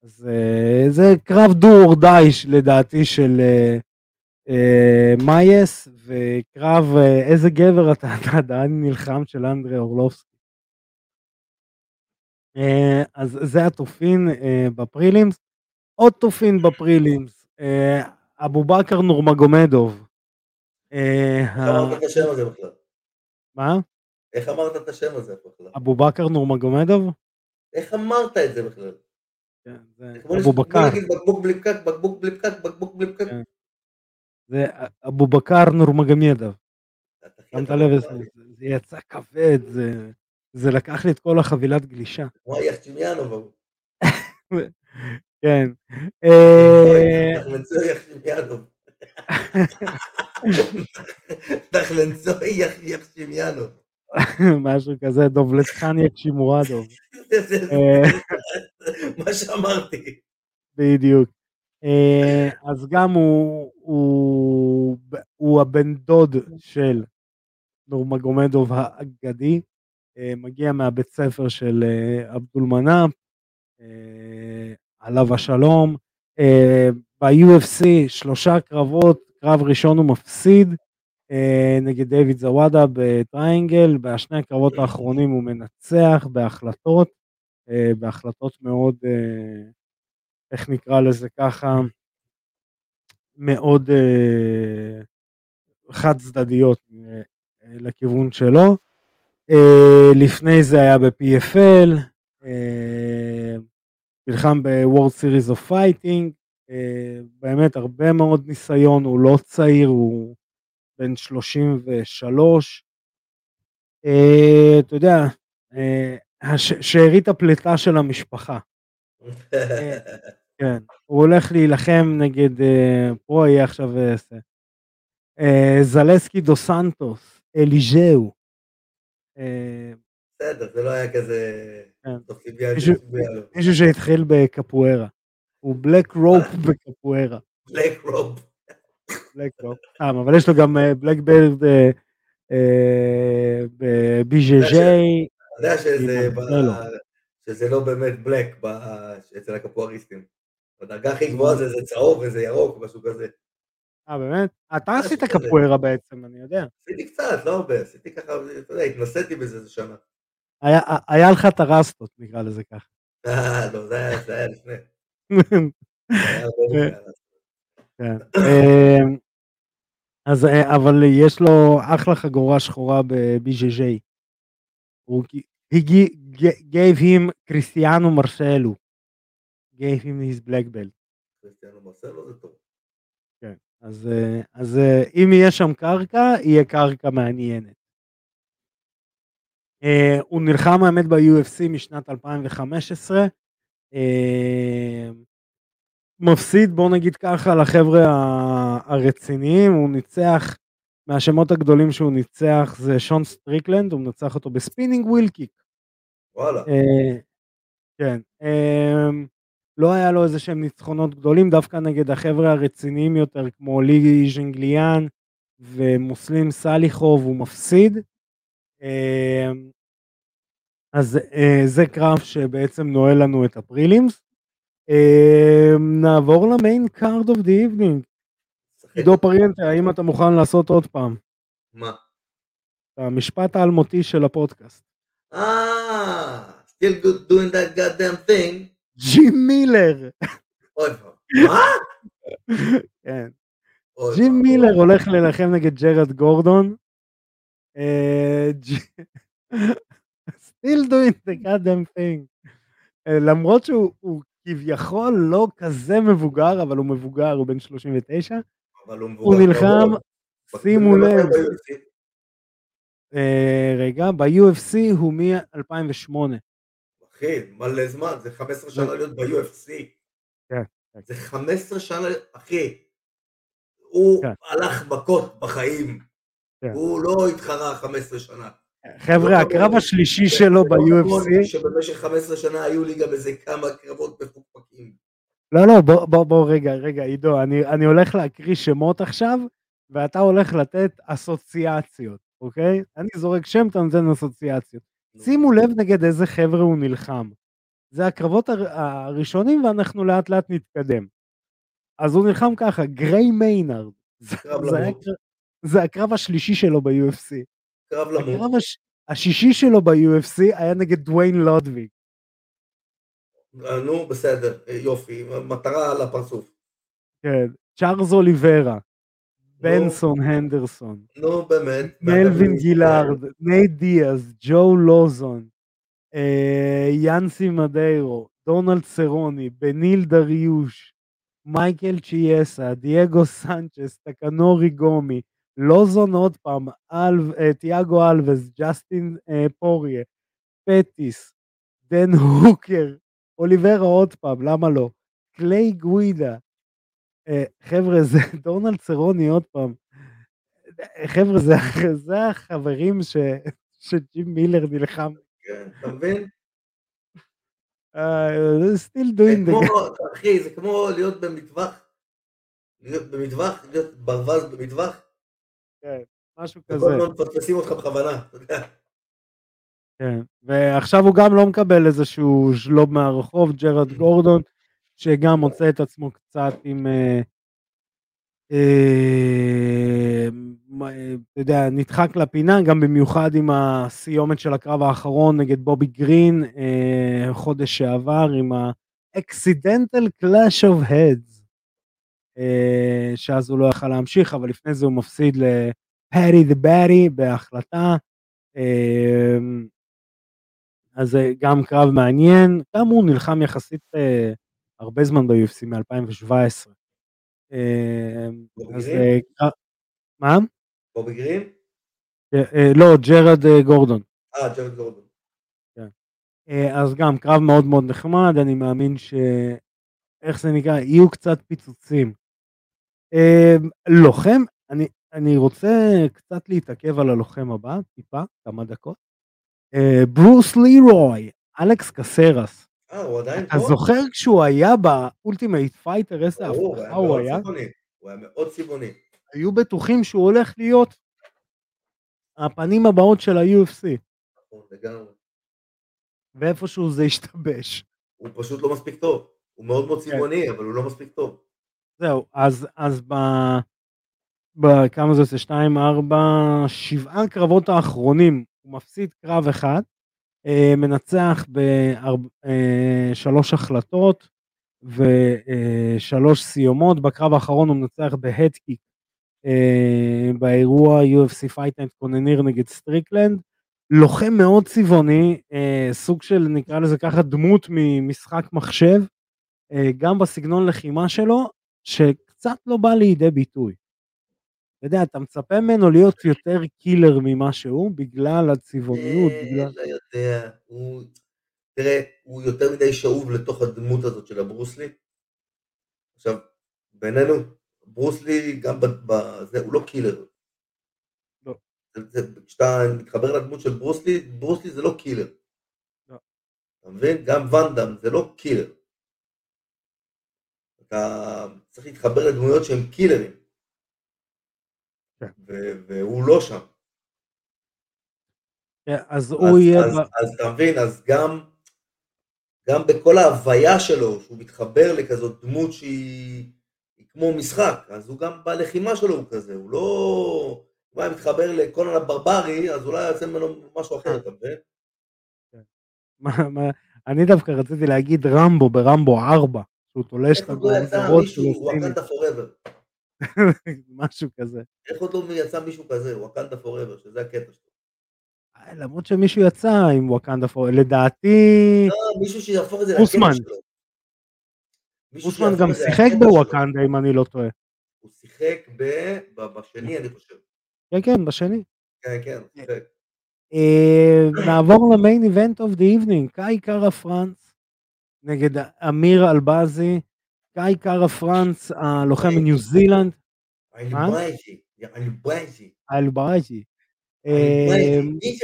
אז אה, זה קרב דו אור די לדעתי של אה, אה, מייס וקרב אה, איזה גבר אתה עדיין נלחם של אנדרי אורלובסקי. אה, אז זה התופין אה, בפרילימס. עוד תופין בפרילימס, אה, אבו בכר נורמגומדוב. הזה בכלל? מה? איך אמרת את השם הזה בכלל? אבו בכר נורמגומדוב? איך אמרת את זה בכלל? כן, זה אבו כמו בכר, להגיד בקבוק בלי פקק, בקבוק בלי פקק, בקבוק בלי פקק. כן. זה אבו בכר נורמגומדוב. שמת לב, זה- יצא כבד, זה- זה לקח לי את כל החבילת גלישה. כמו היחצ'ימיאנוב ההוא. (laughs) כן. אה, תחלנצוי יחצ'ימיאנוב. (laughs) תחלנצוי יחצ'ימיאנוב. (laughs) משהו כזה, זה- אה, (laughs) מה שאמרתי. בדיוק. אה, אז גם הוא, הוא, הוא הבן דוד של נורמגומדוב האגדי, אה, מגיע מהבית ספר של אבדול מנאפ, אה, עליו השלום. ב-UFC שלושה קרבות, קרב ראשון הוא מפסיד נגד דיוויד זוואדה בטריינגל, בשני הקרבות האחרונים הוא מנצח בהחלטות, אה, בהחלטות מאוד, אה, איך נקרא לזה ככה, מאוד אה, חד צדדיות אה, לכיוון שלו. אה, לפני זה היה ב-PFL, אה, נלחם ב-World Series of Fighting, אה, באמת הרבה מאוד ניסיון, הוא לא צעיר, הוא בן 33. אה, אתה יודע, אה, הש- שארית הפליטה של המשפחה. (laughs) כן, הוא הולך להילחם נגד, אה, פה יהיה עכשיו אה. אה, זלסקי דו סנטוס, אליז'או. אה, בסדר, זה לא היה כזה... כן. מישהו- שהתחיל בקפוארה. הוא black rope בקפוארה. black rope. black rope. סתם, אבל יש לו גם black belt ב-BJJ. אתה יודע שזה לא באמת black אצל הקפואריסטים. בדרגה הכי גבוהה זה זה צהוב וזה ירוק, משהו כזה. אה, באמת? אתה משהו עשית. קפוארה בעצם, אני יודע. עשיתי קצת, לא הרבה, עשיתי ככה, אתה יודע, התנסיתי בזה איזה שנה. היה- לך את הרסטות, נקרא לזה ככה. אה, לא, זה היה לפני. (laughs) זה היה הרבה לפני. כן. אמ, אז אה, אבל יש לו אחלה חגורה שחורה ב-BJJ. הוא gave him קריסטיאנו מרסלו. gave him his black belt. קריסטיאנו מרסלו זה טוב. כן. אז, אה, אז אה, אם יהיה שם קרקע, יהיה קרקע מעניינת. אה, הוא נלחם האמת ב-UFC משנת 2015. אה, מפסיד, בוא נגיד ככה, לחבר'ה ה- הרציניים, הוא ניצח, מהשמות הגדולים שהוא ניצח זה שון סטריקלנד, הוא מנצח אותו ב spinning wheel kick. וואלה. אה, כן. אמ, לא היה לו איזה שהם ניצחונות גדולים, דווקא נגד החבר'ה הרציניים יותר, כמו לי ג'ינגליאן ומוסלים סליחוב, הוא מפסיד. אמ, אז אה, זה קרב שבעצם נועל לנו את ה prelims. אמ, נעבור ל main card of the evening. עידו פריאנטה, האם אתה מוכן לעשות עוד פעם? מה? המשפט האלמותי של הפודקאסט. אה, still good doing that goddamn thing. ג'ים מילר. אוי. מה? כן. ג'ים. מילר הולך להילחם נגד ג'רד גורדון. אה, still doing the goddamn thing. אה, למרות שהוא הוא כביכול לא כזה מבוגר, אבל הוא מבוגר, הוא בן 39. אבל הוא מבוגר הוא נלחם. שימו לב? אה, רגע, ב-UFC הוא מ-2008. אחי, מלא זמן, זה 15 שנה להיות ב-UFC. כן, כן. זה 15 שנה, אחי. הוא כן. הלך מכות בחיים. הוא לא התחרה 15 שנה. חבר'ה, לא הקרב. השלישי שלו ב-UFC, שבמשך 15 שנה היו לי גם איזה כמה קרבות. לא, לא, בוא, בוא, בוא, רגע, רגע, עידו, אני, אני הולך להקריא שמות עכשיו, ואתה הולך לתת אסוציאציות, אוקיי? אני זורק שם, אתה נותן אסוציאציות. שימו לב נגד איזה חבר'ה הוא נלחם. זה הקרבות הר, הראשונים, ואנחנו לאט לאט נתקדם. אז הוא נלחם ככה, גריי מיינארד. זה, זה, היה זה הקרב השלישי שלו ב-UFC. קרב למות. הקרב הש, השישי שלו ב-UFC היה נגד דוויין לודוויג. נו, בסדר, יופי, מטרה על הפרצוף. כן, צ'ארלס אוליברה, בנסון הנדרסון. נו, באמת. מלווין גילארד, נייט דיאז, ג'ו לוזון, אה, יאנסי מדיירו, דונלד סרוני, בניל דריוש, מייקל צ'יאסה, דייגו סנצ'ס, טקנורי גומי, לוזון עוד פעם, אלו, אה, תיאגו אלווס, ג'סטין אה, פוריה, פטיס, דן הוקר, אוליברה עוד פעם, למה לא? קליי גווידה, אה, חבר'ה, זה (laughs) דונלד סרוני עוד פעם. חבר'ה, זה, זה החברים ש, (laughs) שג'ים מילר נלחם. כן, אתה מבין? Still זה doing the... כמו, (laughs) אחי, זה כמו להיות במטווח, במטווח, להיות ברווז במטווח, כן, משהו כזה. הזמן מפספסים אותך בכוונה, אתה יודע. כן. ועכשיו הוא גם לא מקבל איזשהו ז'לוב מהרחוב, ג'רד גורדון, שגם מוצא את עצמו קצת עם... אה, אה, אה, אתה יודע, נדחק לפינה, גם במיוחד עם הסיומת של הקרב האחרון נגד בובי גרין, חודש שעבר, עם ה-accidental clash of heads, שאז הוא לא יכל להמשיך, אבל לפני זה הוא מפסיד לפאדי the Baddy בהחלטה. אז זה גם קרב מעניין, גם הוא נלחם יחסית אה, הרבה זמן ב-UFC מ-2017. אה, אז? אה, מה? בובי גרין? אה, אה, לא, ג'רד אה, גורדון. אה, ג'רד גורדון. אה, אז גם קרב מאוד מאוד נחמד, אני מאמין ש... איך זה נקרא? יהיו קצת פיצוצים. אה, לוחם, אני, אני רוצה קצת להתעכב על הלוחם הבא, טיפה, כמה דקות. אה, ברוס לירוי, אלכס קסרס. אה, הוא עדיין אתה פה? זוכר כשהוא היה באולטימייט פייטר, איזה הבטחה הוא היה? הוא היה מאוד צבעוני. היו בטוחים שהוא הולך להיות הפנים הבאות של ה-UFC, נכון, לגמרי. ואיפשהו זה השתבש. הוא פשוט לא מספיק טוב. הוא מאוד מאוד כן. צבעוני, אבל הוא לא מספיק טוב. זהו, אז, אז ב... בכמה זה עושה? שתיים, ארבע, שבעה קרבות האחרונים, הוא מפסיד קרב אחד, אה, מנצח בשלוש החלטות ושלוש סיומות, בקרב האחרון הוא מנצח ב head kick אה, באירוע UFC Fight Night קנונייר נגד סטריקלנד, לוחם מאוד צבעוני, אה, סוג של נקרא לזה ככה דמות ממשחק מחשב, אה, גם בסגנון לחימה שלו, שקצת לא בא לידי ביטוי. יודע, אתה מצפה ממנו להיות יותר killer ממה שהוא, בגלל הצבעוניות, אה, בגלל... לא יודע. הוא... תראה, הוא יותר מדי שאוב לתוך הדמות הזאת של הברוסלי. עכשיו, בינינו, ברוסלי גם בזה, הוא לא killer. לא. כשאתה מתחבר לדמות של ברוסלי, ברוסלי זה לא קילר. לא. אתה מבין? גם ואנדאם זה לא קילר. אתה צריך להתחבר לדמויות שהם קילרים. כן. והוא לא שם. כן, אז הוא יהיה... אז, אתה מבין, אז גם, גם בכל ההוויה שלו, שהוא מתחבר לכזאת דמות שהיא היא כמו משחק, אז הוא גם בלחימה שלו הוא כזה, הוא לא... הוא היה מתחבר לקונן הברברי, אז אולי יוצא ממנו משהו אחר, אתה מבין? מה- אני דווקא רציתי להגיד רמבו ברמבו 4, שהוא תולש את לא מישהו, שלו סינית, וואקנדה פוראבר? (laughs) משהו כזה. איך עוד לא יצא מישהו כזה, וואקנדה פוראבר, שזה הקטע שלו. אה, למרות שמישהו יצא עם וואקנדה פור, לדעתי לא, מישהו שיהפוך את זה אוסמן. לקטע שלו. אוסמן גם שיחק. בוואקנדה אם אני לא טועה. הוא שיחק ב- בשני, אני חושב. כן, כן, בשני. כן, כן, הוא שיחק. אה, נעבור ל main event of the evening, קאי קארה פרנס נגד אמיר אלבזי, קאי קארה פרנס, הלוחם מניו זילנד, אה,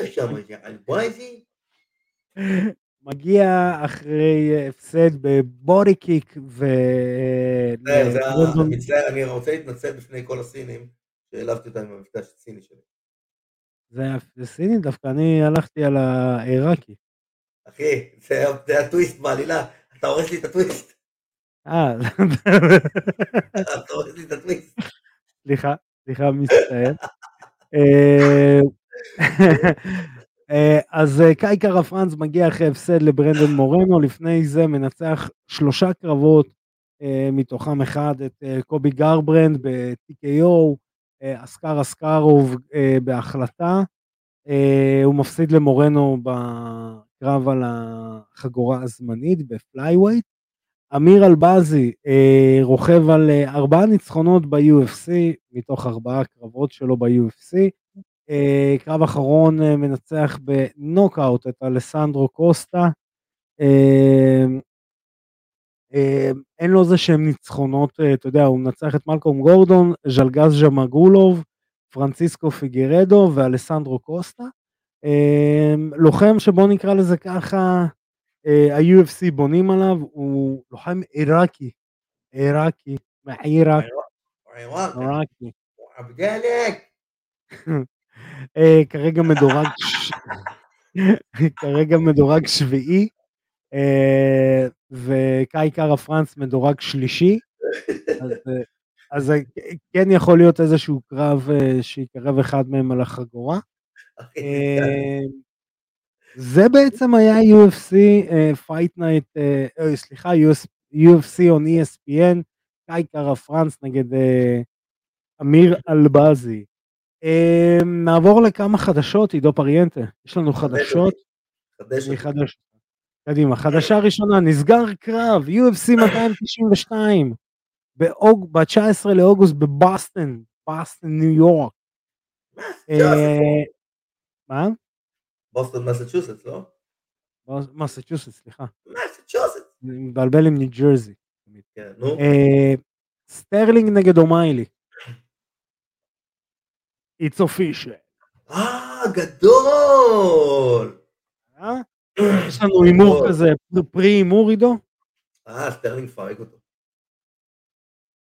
שם? אני בייג'י? מגיע אחרי הפסד בבודי קיק ו... זה, זה ה- ללונדון- מצטער, אני רוצה להתנצל בפני כל הסינים, שהעלבתי אותם עם המפגש הסיני שלי. זה סיני דווקא, אני הלכתי על העיראקי. אחי, זה הטוויסט בעלילה, אתה הורס לי את הטוויסט. אה, אתה לי את הטוויסט. סליחה, סליחה, מצטער. אה, (laughs) אה, אז אה, קאי קארה פרנס מגיע אחרי הפסד לברנדון מורנו, לפני זה מנצח שלושה קרבות, אה, מתוכם אחד את אה, קודי גרברנדט ב-TKO, אה, אסקר אסקרוב אה, בהחלטה, אה, הוא מפסיד למורנו בקרב על החגורה הזמנית ב flyweight. אמיר אלבזי אה, רוכב על אה, ארבעה ניצחונות ב-UFC, מתוך ארבעה קרבות שלו ב-UFC. אה, קרב אחרון אה, מנצח בנוקאוט את אלסנדרו קוסטה. אה, אה, אין לו איזה שהם ניצחונות, אה, אתה יודע, הוא מנצח את מלקום גורדון, ז'לגז ז'מגולוב, פרנציסקו פיגרדו ואלסנדרו קוסטה. אה, לוחם שבוא נקרא לזה ככה, ה-UFC בונים עליו, הוא לוחם עיראקי, עיראקי, מעיראק, עיראקי. עבדלק. (laughs) אה, כרגע מדורג, (laughs) כרגע מדורג שביעי, אה, וקאי קארה פרנס מדורג שלישי, אז, אה, אה, כן יכול להיות איזשהו קרב אה, שיקרב אחד מהם על החגורה. (laughs) זה בעצם היה UFC Fight Night, סליחה, UFC on ESPN, קאי קארה פרנס נגד אה, אמיר אלבזי. אה, נעבור לכמה חדשות, עידו פריאנטה, יש לנו חדשות, חדש. קדימה, חדשה ראשונה, נסגר קרב, UFC 292, ב-19 לאוגוסט בבוסטון, בוסטון, ניו יורק. מה? בוסטון מסצ'וסטס, לא? מסצ'וסט, סליחה. מסצ'וסטס. מבלבל עם ניו ג'רזי. כן, נו. אה, סטרלינג נגד אומיילי. It's official. אה, גדול! אה? (clears throat) יש לנו הימור כזה, פרי הימור עידו? אה, סטרלינג פרק אותו.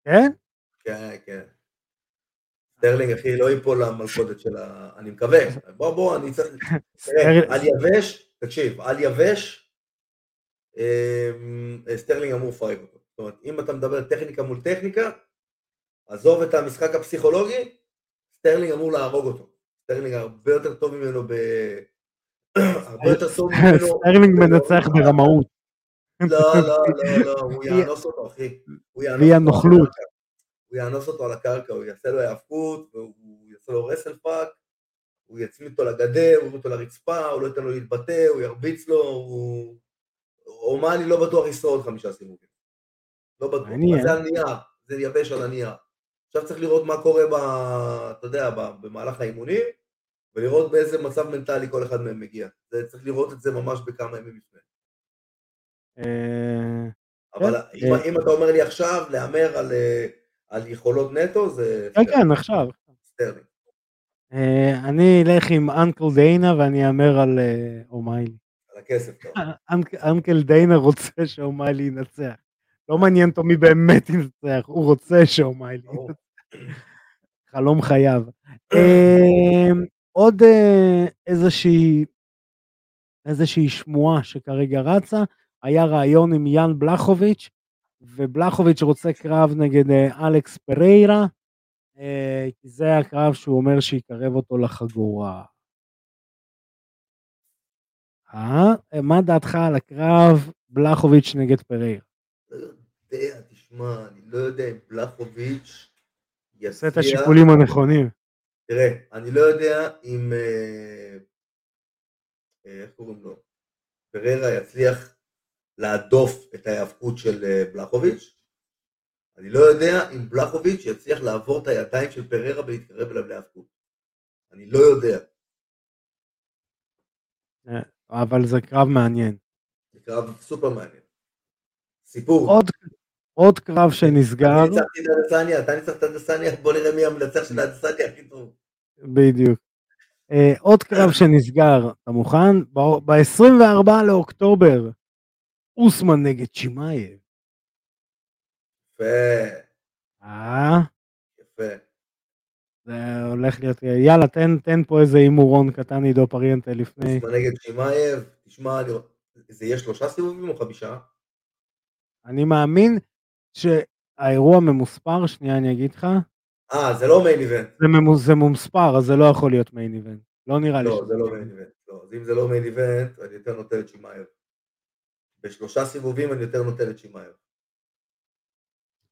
כן? כן, כן. סטרלינג, אחי, לא ייפול למלכודת של ה... אני מקווה. בוא, בוא, אני צריך... תראה, על יבש, תקשיב, על יבש, אמ, סטרלינג אמור לפרק אותו. זאת אומרת, אם אתה מדבר טכניקה מול טכניקה, עזוב את המשחק הפסיכולוגי, סטרלינג אמור להרוג אותו. סטרלינג הרבה יותר טוב ממנו ב... הרבה יותר (laughs) טוב ממנו... (laughs) סטרלינג מנצח ברמאות. לא, לא, לא, לא, הוא (laughs) יאנוס אותו, אחי. הוא יאנוס אותו. הוא יאנוס אותו על הקרקע, הוא יעשה לו היאבקות, והוא יעשה לו wrestle fuck, הוא יצמיד אותו לגדר, הוא יוריד אותו לרצפה, הוא לא ייתן לו להתבטא, הוא ירביץ לו, הוא... אומיילי לא בטוח ישרוד חמישה סיבובים. לא בטוח. מעניין. אבל זה על נייר, זה יבש על הנייר. עכשיו צריך לראות מה קורה, ב, אתה יודע, במהלך האימונים, ולראות באיזה מצב מנטלי כל אחד מהם מגיע. זה, צריך לראות את זה ממש בכמה ימים לפני. אה, אבל כן. אם, אם אתה אומר לי עכשיו להמר על, אה, על יכולות נטו, זה כן, כן, עכשיו. סטרלינג. אה, אני אלך עם uncle דיינה ואני אאמר על אה, אומיילי. על הכסף. unc- uncle דיינה רוצה שאומיילי ינצח. לא מעניין אותו מי באמת ינצח, הוא רוצה שאומיילי. ינצח. חלום חייו. עוד אה, איזושהי איזושהי שמועה שכרגע רצה, היה ראיון עם יאן בלחוביץ', ובלחוביץ' רוצה קרב נגד אה, אלכס פריירה, אה, כי זה הקרב שהוא אומר שיקרב אותו לחגורה. אה? מה דעתך על הקרב בלחוביץ' נגד פריירה? לא יודע, תשמע, אני לא יודע אם בלחוביץ' עושה את יצליח. השיקולים הנכונים. תראה, אני לא יודע אם... אה, איך קוראים לו? פררה יצליח להדוף את ההיאבקות של אה, בלחוביץ'. אני לא יודע אם בלחוביץ' יצליח לעבור את הידיים של פררה ולהתקרב אליו להיאבקות. אני לא יודע. אבל זה קרב מעניין. זה קרב סופר מעניין. סיפור. עוד, עוד קרב שנסגר, אני ניצחתי את אדסניה, אתה ניצחת את אדסניה, בוא נראה מי המנצח של אדסניה הכי טוב. בדיוק. אה, עוד קרב שנסגר, אתה מוכן? ב-24 לאוקטובר, אוסמן נגד צ'ימאייב. יפה, אה? יפה. זה הולך להיות, יאללה, תן, תן פה איזה הימורון קטן עידו פריאנטה לפני. אוסמן נגד צ'ימאייב, תשמע. זה יהיה שלושה סיבובים או חמישה? אני מאמין שהאירוע ממוספר, שנייה אני אגיד לך, אה, זה לא מיין איבנט. זה, ממו, זה ממוספר, אז זה לא יכול להיות מיין איבנט. לא נראה לי לא, זה לא מיין איבנט. לא, אז אם זה לא מיין איבנט, אני יותר נוטה את שימאייב. בשלושה סיבובים אני יותר נוטה את שימאייב.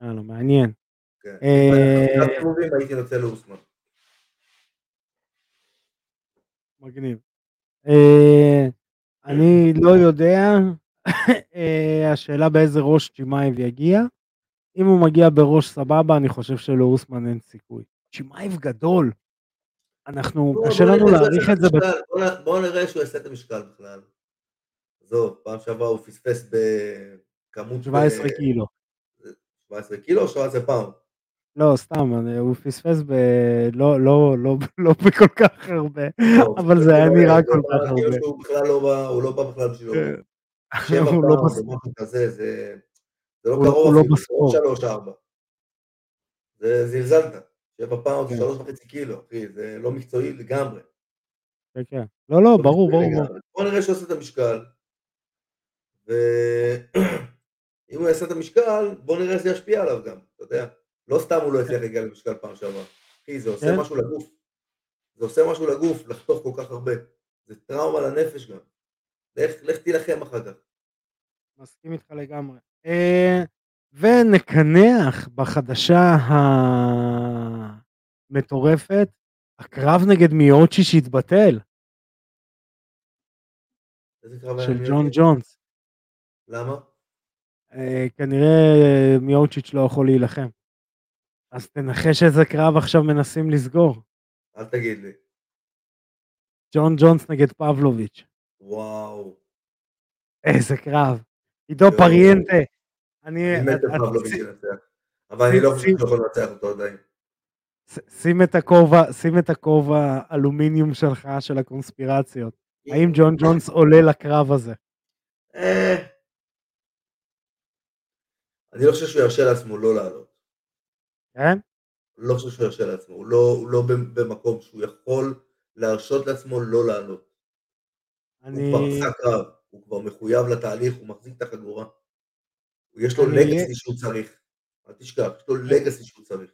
יאללה, מעניין. כן. אה, בשלושה סיבובים הייתי נוטה לאוסמן. מגניב. אה, אני לא יודע, אה, השאלה באיזה ראש צ'ימאייב יגיע. אם הוא מגיע בראש סבבה, אני חושב שלאוסמן אין סיכוי. צ'ימאייב גדול. אנחנו, קשה לנו להעריך את זה. בוא נראה שהוא יעשה את המשקל בכלל. עזוב, פעם שעברה הוא פספס בכמות... 17 אה, קילו. 17 קילו או 17 פאונד? לא, סתם, הוא פספס ב... לא, לא, לא, לא בכל כך הרבה, לא, אבל זה היה נראה זה כל נראה כך הרבה. שהוא בכלל לא בא, הוא לא בא בכלל בשבילו. כן. שבע (laughs) הוא לא או בספורט. משהו כזה, זה זה לא הוא- קרוב הוא לא זה. לא שלוש ארבע. זה זלזלת. שבע פאונד זה כן. שלוש וחצי קילו, אחי, זה לא מקצועי לגמרי. כן, כן. לא, לא, ברור, ברור. בוא נראה שהוא עושה את המשקל. ואם הוא יעשה את המשקל, בוא נראה איך זה ישפיע עליו גם, אתה יודע. לא סתם הוא לא הצליח להגיע למשקל פעם שעברה. אחי, זה עושה כן. משהו לגוף. זה עושה משהו לגוף, לחתוך כל כך הרבה. זה טראומה לנפש גם. לך, לך תילחם אחר כך. מסכים איתך לגמרי. אה, ונקנח בחדשה המטורפת, הקרב נגד מיוצ'י שהתבטל, של? ג'ון ג'ונס. למה? אה, כנראה מיוצ'יץ' לא יכול להילחם. אז תנחש איזה קרב עכשיו מנסים לסגור. אל תגיד לי. ג'ון ג'ונס נגד פבלוביץ'. וואו. איזה קרב. עידו יואו. פריאנטה. אני... אני מת את- את- בפבלוביץ' ינצח. אבל אני לא חושב שהוא יכול לנצח אותו עדיין. שים את הכובע, שים את הכובע אלומיניום שלך של הקונספירציות. האם ג'ון ג'ונס עולה לקרב הזה? אני לא חושב שהוא ירשה לעצמו לא לעלות. כן? לא חושב שהוא ירשה לעצמו. הוא לא, הוא לא במקום שהוא יכול להרשות לעצמו לא לעלות. אני... הוא כבר עשה קרב, הוא כבר מחויב לתהליך, הוא מחזיק את החגורה. יש לו אני- לגאסי שהוא צריך. אל תשכח, יש לו לגאסי שהוא צריך.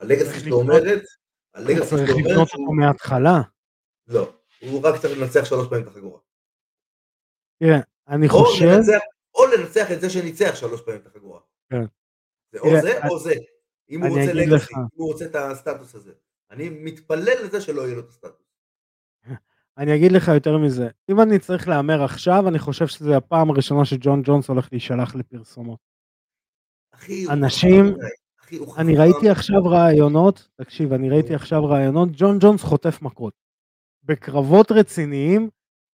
הלגאסי צריך שלו לבנות- אומרת, הלגאסי צריך שלו אומרת לבנות שהוא... אותו מההתחלה. לא, הוא רק צריך לנצח שלוש פעמים את החגורה. תראה, אני או חושב... או לנצח את זה שניצח שלוש פעמים את החגורה. כן. זה או זה או זה. אם הוא רוצה לגאסי. אם הוא רוצה את הסטטוס הזה. אני מתפלל לזה שלא יהיה לו את הסטטוס. (laughs) אני אגיד לך יותר מזה. אם אני צריך להמר עכשיו, אני חושב שזו הפעם הראשונה שג'ון ג'ונס הולך להישלח לפרסומות. אחי, אנשים-. אחי, אני. ראיתי עכשיו רעיונות, תקשיב, אני ראיתי עכשיו רעיונות, ג'ון ג'ונס חוטף מכות. בקרבות רציניים,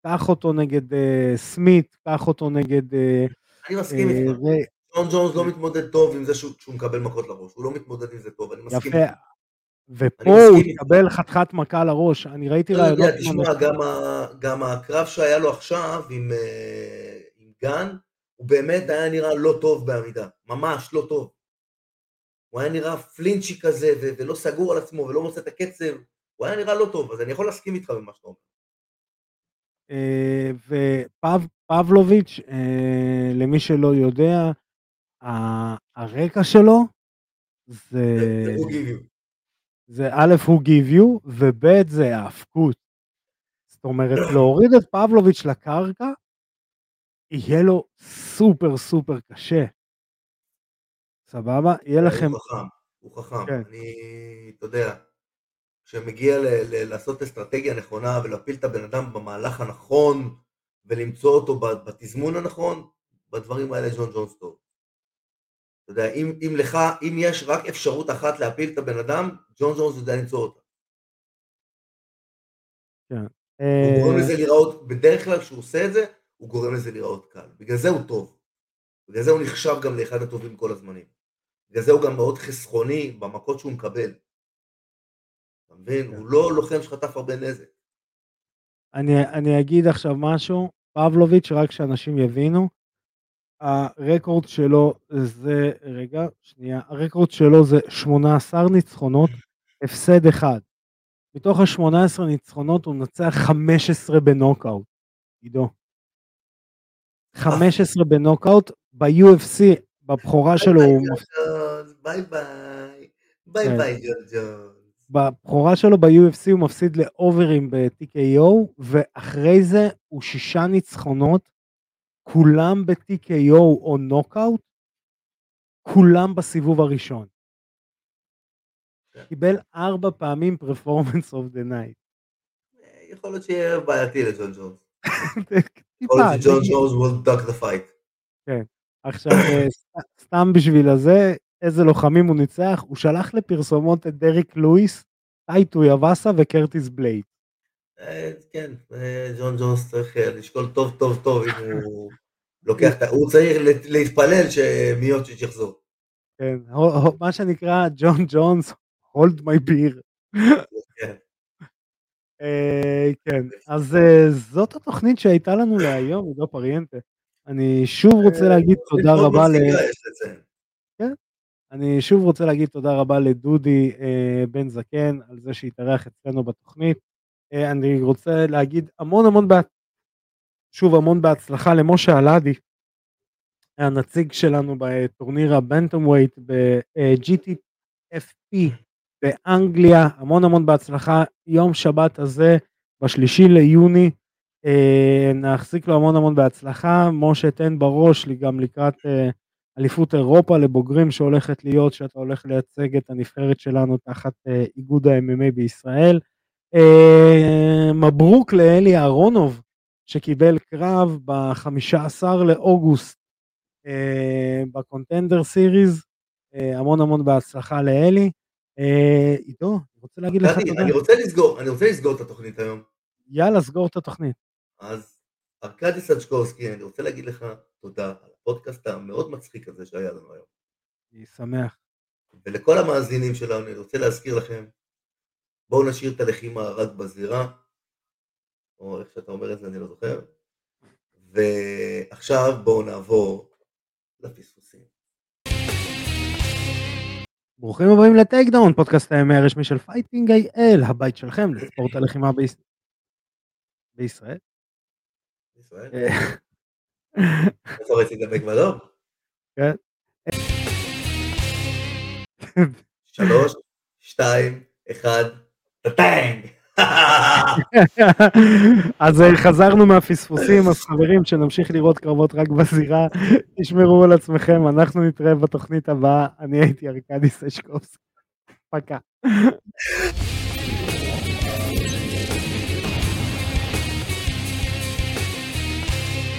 קח אותו נגד אה, סמית, קח אותו נגד... אה, אני מסכים אה, איתך. ג'ון ג'ונס לא מתמודד טוב עם זה שהוא שהוא מקבל מכות לראש. הוא לא מתמודד עם זה טוב, אני מסכים יפה. ופה הוא. יקבל חתיכת מכה לראש, אני ראיתי לא יודע, רעיונות עם תשמע, אנשים- גם, ה, גם הקרב שהיה לו עכשיו עם, אה, עם גן, הוא באמת היה נראה לא טוב בעמידה, ממש לא טוב. הוא היה נראה פלינצ'י כזה, ו- ולא סגור על עצמו, ולא מוצא את הקצב, הוא היה נראה לא טוב, אז אני יכול להסכים איתך במה שאתה אומר. אה, ופבלוביץ', אה, למי שלא יודע, הרקע שלו זה, זה- א' הוא give you, וב' זה האבקות. זאת אומרת, (coughs) להוריד את פבלוביץ' לקרקע, יהיה לו סופר סופר קשה. סבבה? יהיה לכם... הוא חכם, הוא חכם. כן. אני, אתה יודע, כשמגיע ל- ל- לעשות אסטרטגיה נכונה ולהפיל את הבן אדם במהלך הנכון ולמצוא אותו בתזמון הנכון, בדברים האלה ג'ון ג'ונס טוב. אתה יודע, אם, אם לך, אם יש רק אפשרות אחת להפיל את הבן אדם, ג'ון ג'ונס יודע למצוא אותה. הוא גורם אה, לזה להיראות, בדרך כלל כשהוא עושה את זה, הוא גורם לזה להיראות קל. בגלל זה הוא טוב. בגלל זה הוא נחשב גם לאחד הטובים כל הזמנים. בגלל זה הוא גם מאוד חסכוני במכות שהוא מקבל. אתה מבין? כן. הוא לא לוחם שחטף הרבה נזק. אני, אני אגיד עכשיו משהו, פבלוביץ', רק שאנשים יבינו, הרקורד שלו זה, רגע, שנייה, הרקורד שלו זה 18 ניצחונות, הפסד אחד. מתוך ה-18 ניצחונות הוא מנצח 15 בנוקאוט, עידו. 15 בנוקאוט, ב-UFC, בבכורה שלו הוא ביי ביי. ביי כן. ביי ג'ון. בבכורה שלו ב-UFC הוא מפסיד לאוברים ב-TKO, ואחרי זה הוא שישה ניצחונות, כולם ב-TKO או נוקאוט, כולם בסיבוב הראשון. כן. קיבל ארבע פעמים performance of the night. יכול להיות שיהיה בעייתי לג'ון ג'ונס. (laughs) יכול להיות שג'ון. ג'ונס will duck the fight. עכשיו, אה, סת- סתם בשביל הזה, איזה לוחמים הוא ניצח, הוא שלח לפרסומות את דריק לואיס, טייטו יבסה וקרטיס בלייד. אה, כן, אה, ג'ון ג'ונס צריך אה, לשקול טוב טוב טוב אם הוא לוקח את ה... הוא צריך להתפלל שמיוטשיץ' יחזור. כן, מה שנקרא ג'ון ג'ונס, hold my beer. כן. כן, אז זאת התוכנית שהייתה לנו להיום, עידו פריאנטה. אני שוב רוצה להגיד תודה רבה ל... לציין. אני שוב רוצה להגיד תודה רבה לדודי בן זקן על זה שהתארח אצלנו בתוכנית. אה, אני רוצה להגיד המון המון, בה... שוב המון בהצלחה למשה אלעדי, הנציג שלנו בטורניר הבנטום ווייט ב-GTFP באנגליה, המון המון בהצלחה, יום שבת הזה בשלישי ליוני, אה, נחזיק לו המון המון בהצלחה, משה תן בראש לי גם לקראת אה, אליפות אירופה לבוגרים שהולכת להיות, שאתה הולך לייצג את הנבחרת שלנו תחת אה, איגוד ה-MMA בישראל. אה, מברוק לאלי אהרונוב, שקיבל קרב ב-15 לאוגוסט אה, בקונטנדר סיריז, אה, המון המון בהצלחה לאלי. אה, עידו, אני רוצה להגיד לך תודה. אני רוצה לסגור, אני רוצה לסגור את התוכנית היום. יאללה, סגור את התוכנית. אז ארכדי סצ'קובסקי, אני רוצה להגיד לך תודה על הפודקאסט המאוד מצחיק הזה שהיה לנו היום. אני שמח. ולכל המאזינים שלנו, אני רוצה להזכיר לכם, בואו נשאיר את הלחימה רק בזירה, או איך שאתה אומר את זה, אני לא זוכר. ועכשיו בואו נעבור לפספוסים. ברוכים הבאים לטייק דאון, פודקאסט ה-MMA הרשמי של Fighting IL, הבית שלכם לספורט הלחימה ביש... בישראל. ישראל? אה, איפה רציתי לדבק בדום? כן. שלוש, שתיים, אחד, טאטאנג! אז אה, חזרנו מהפספוסים, אז חברים, שנמשיך לראות קרבות רק בזירה, תשמרו על עצמכם, אנחנו נתראה בתוכנית הבאה, אני הייתי ארקדי סשקובסקי. פקה.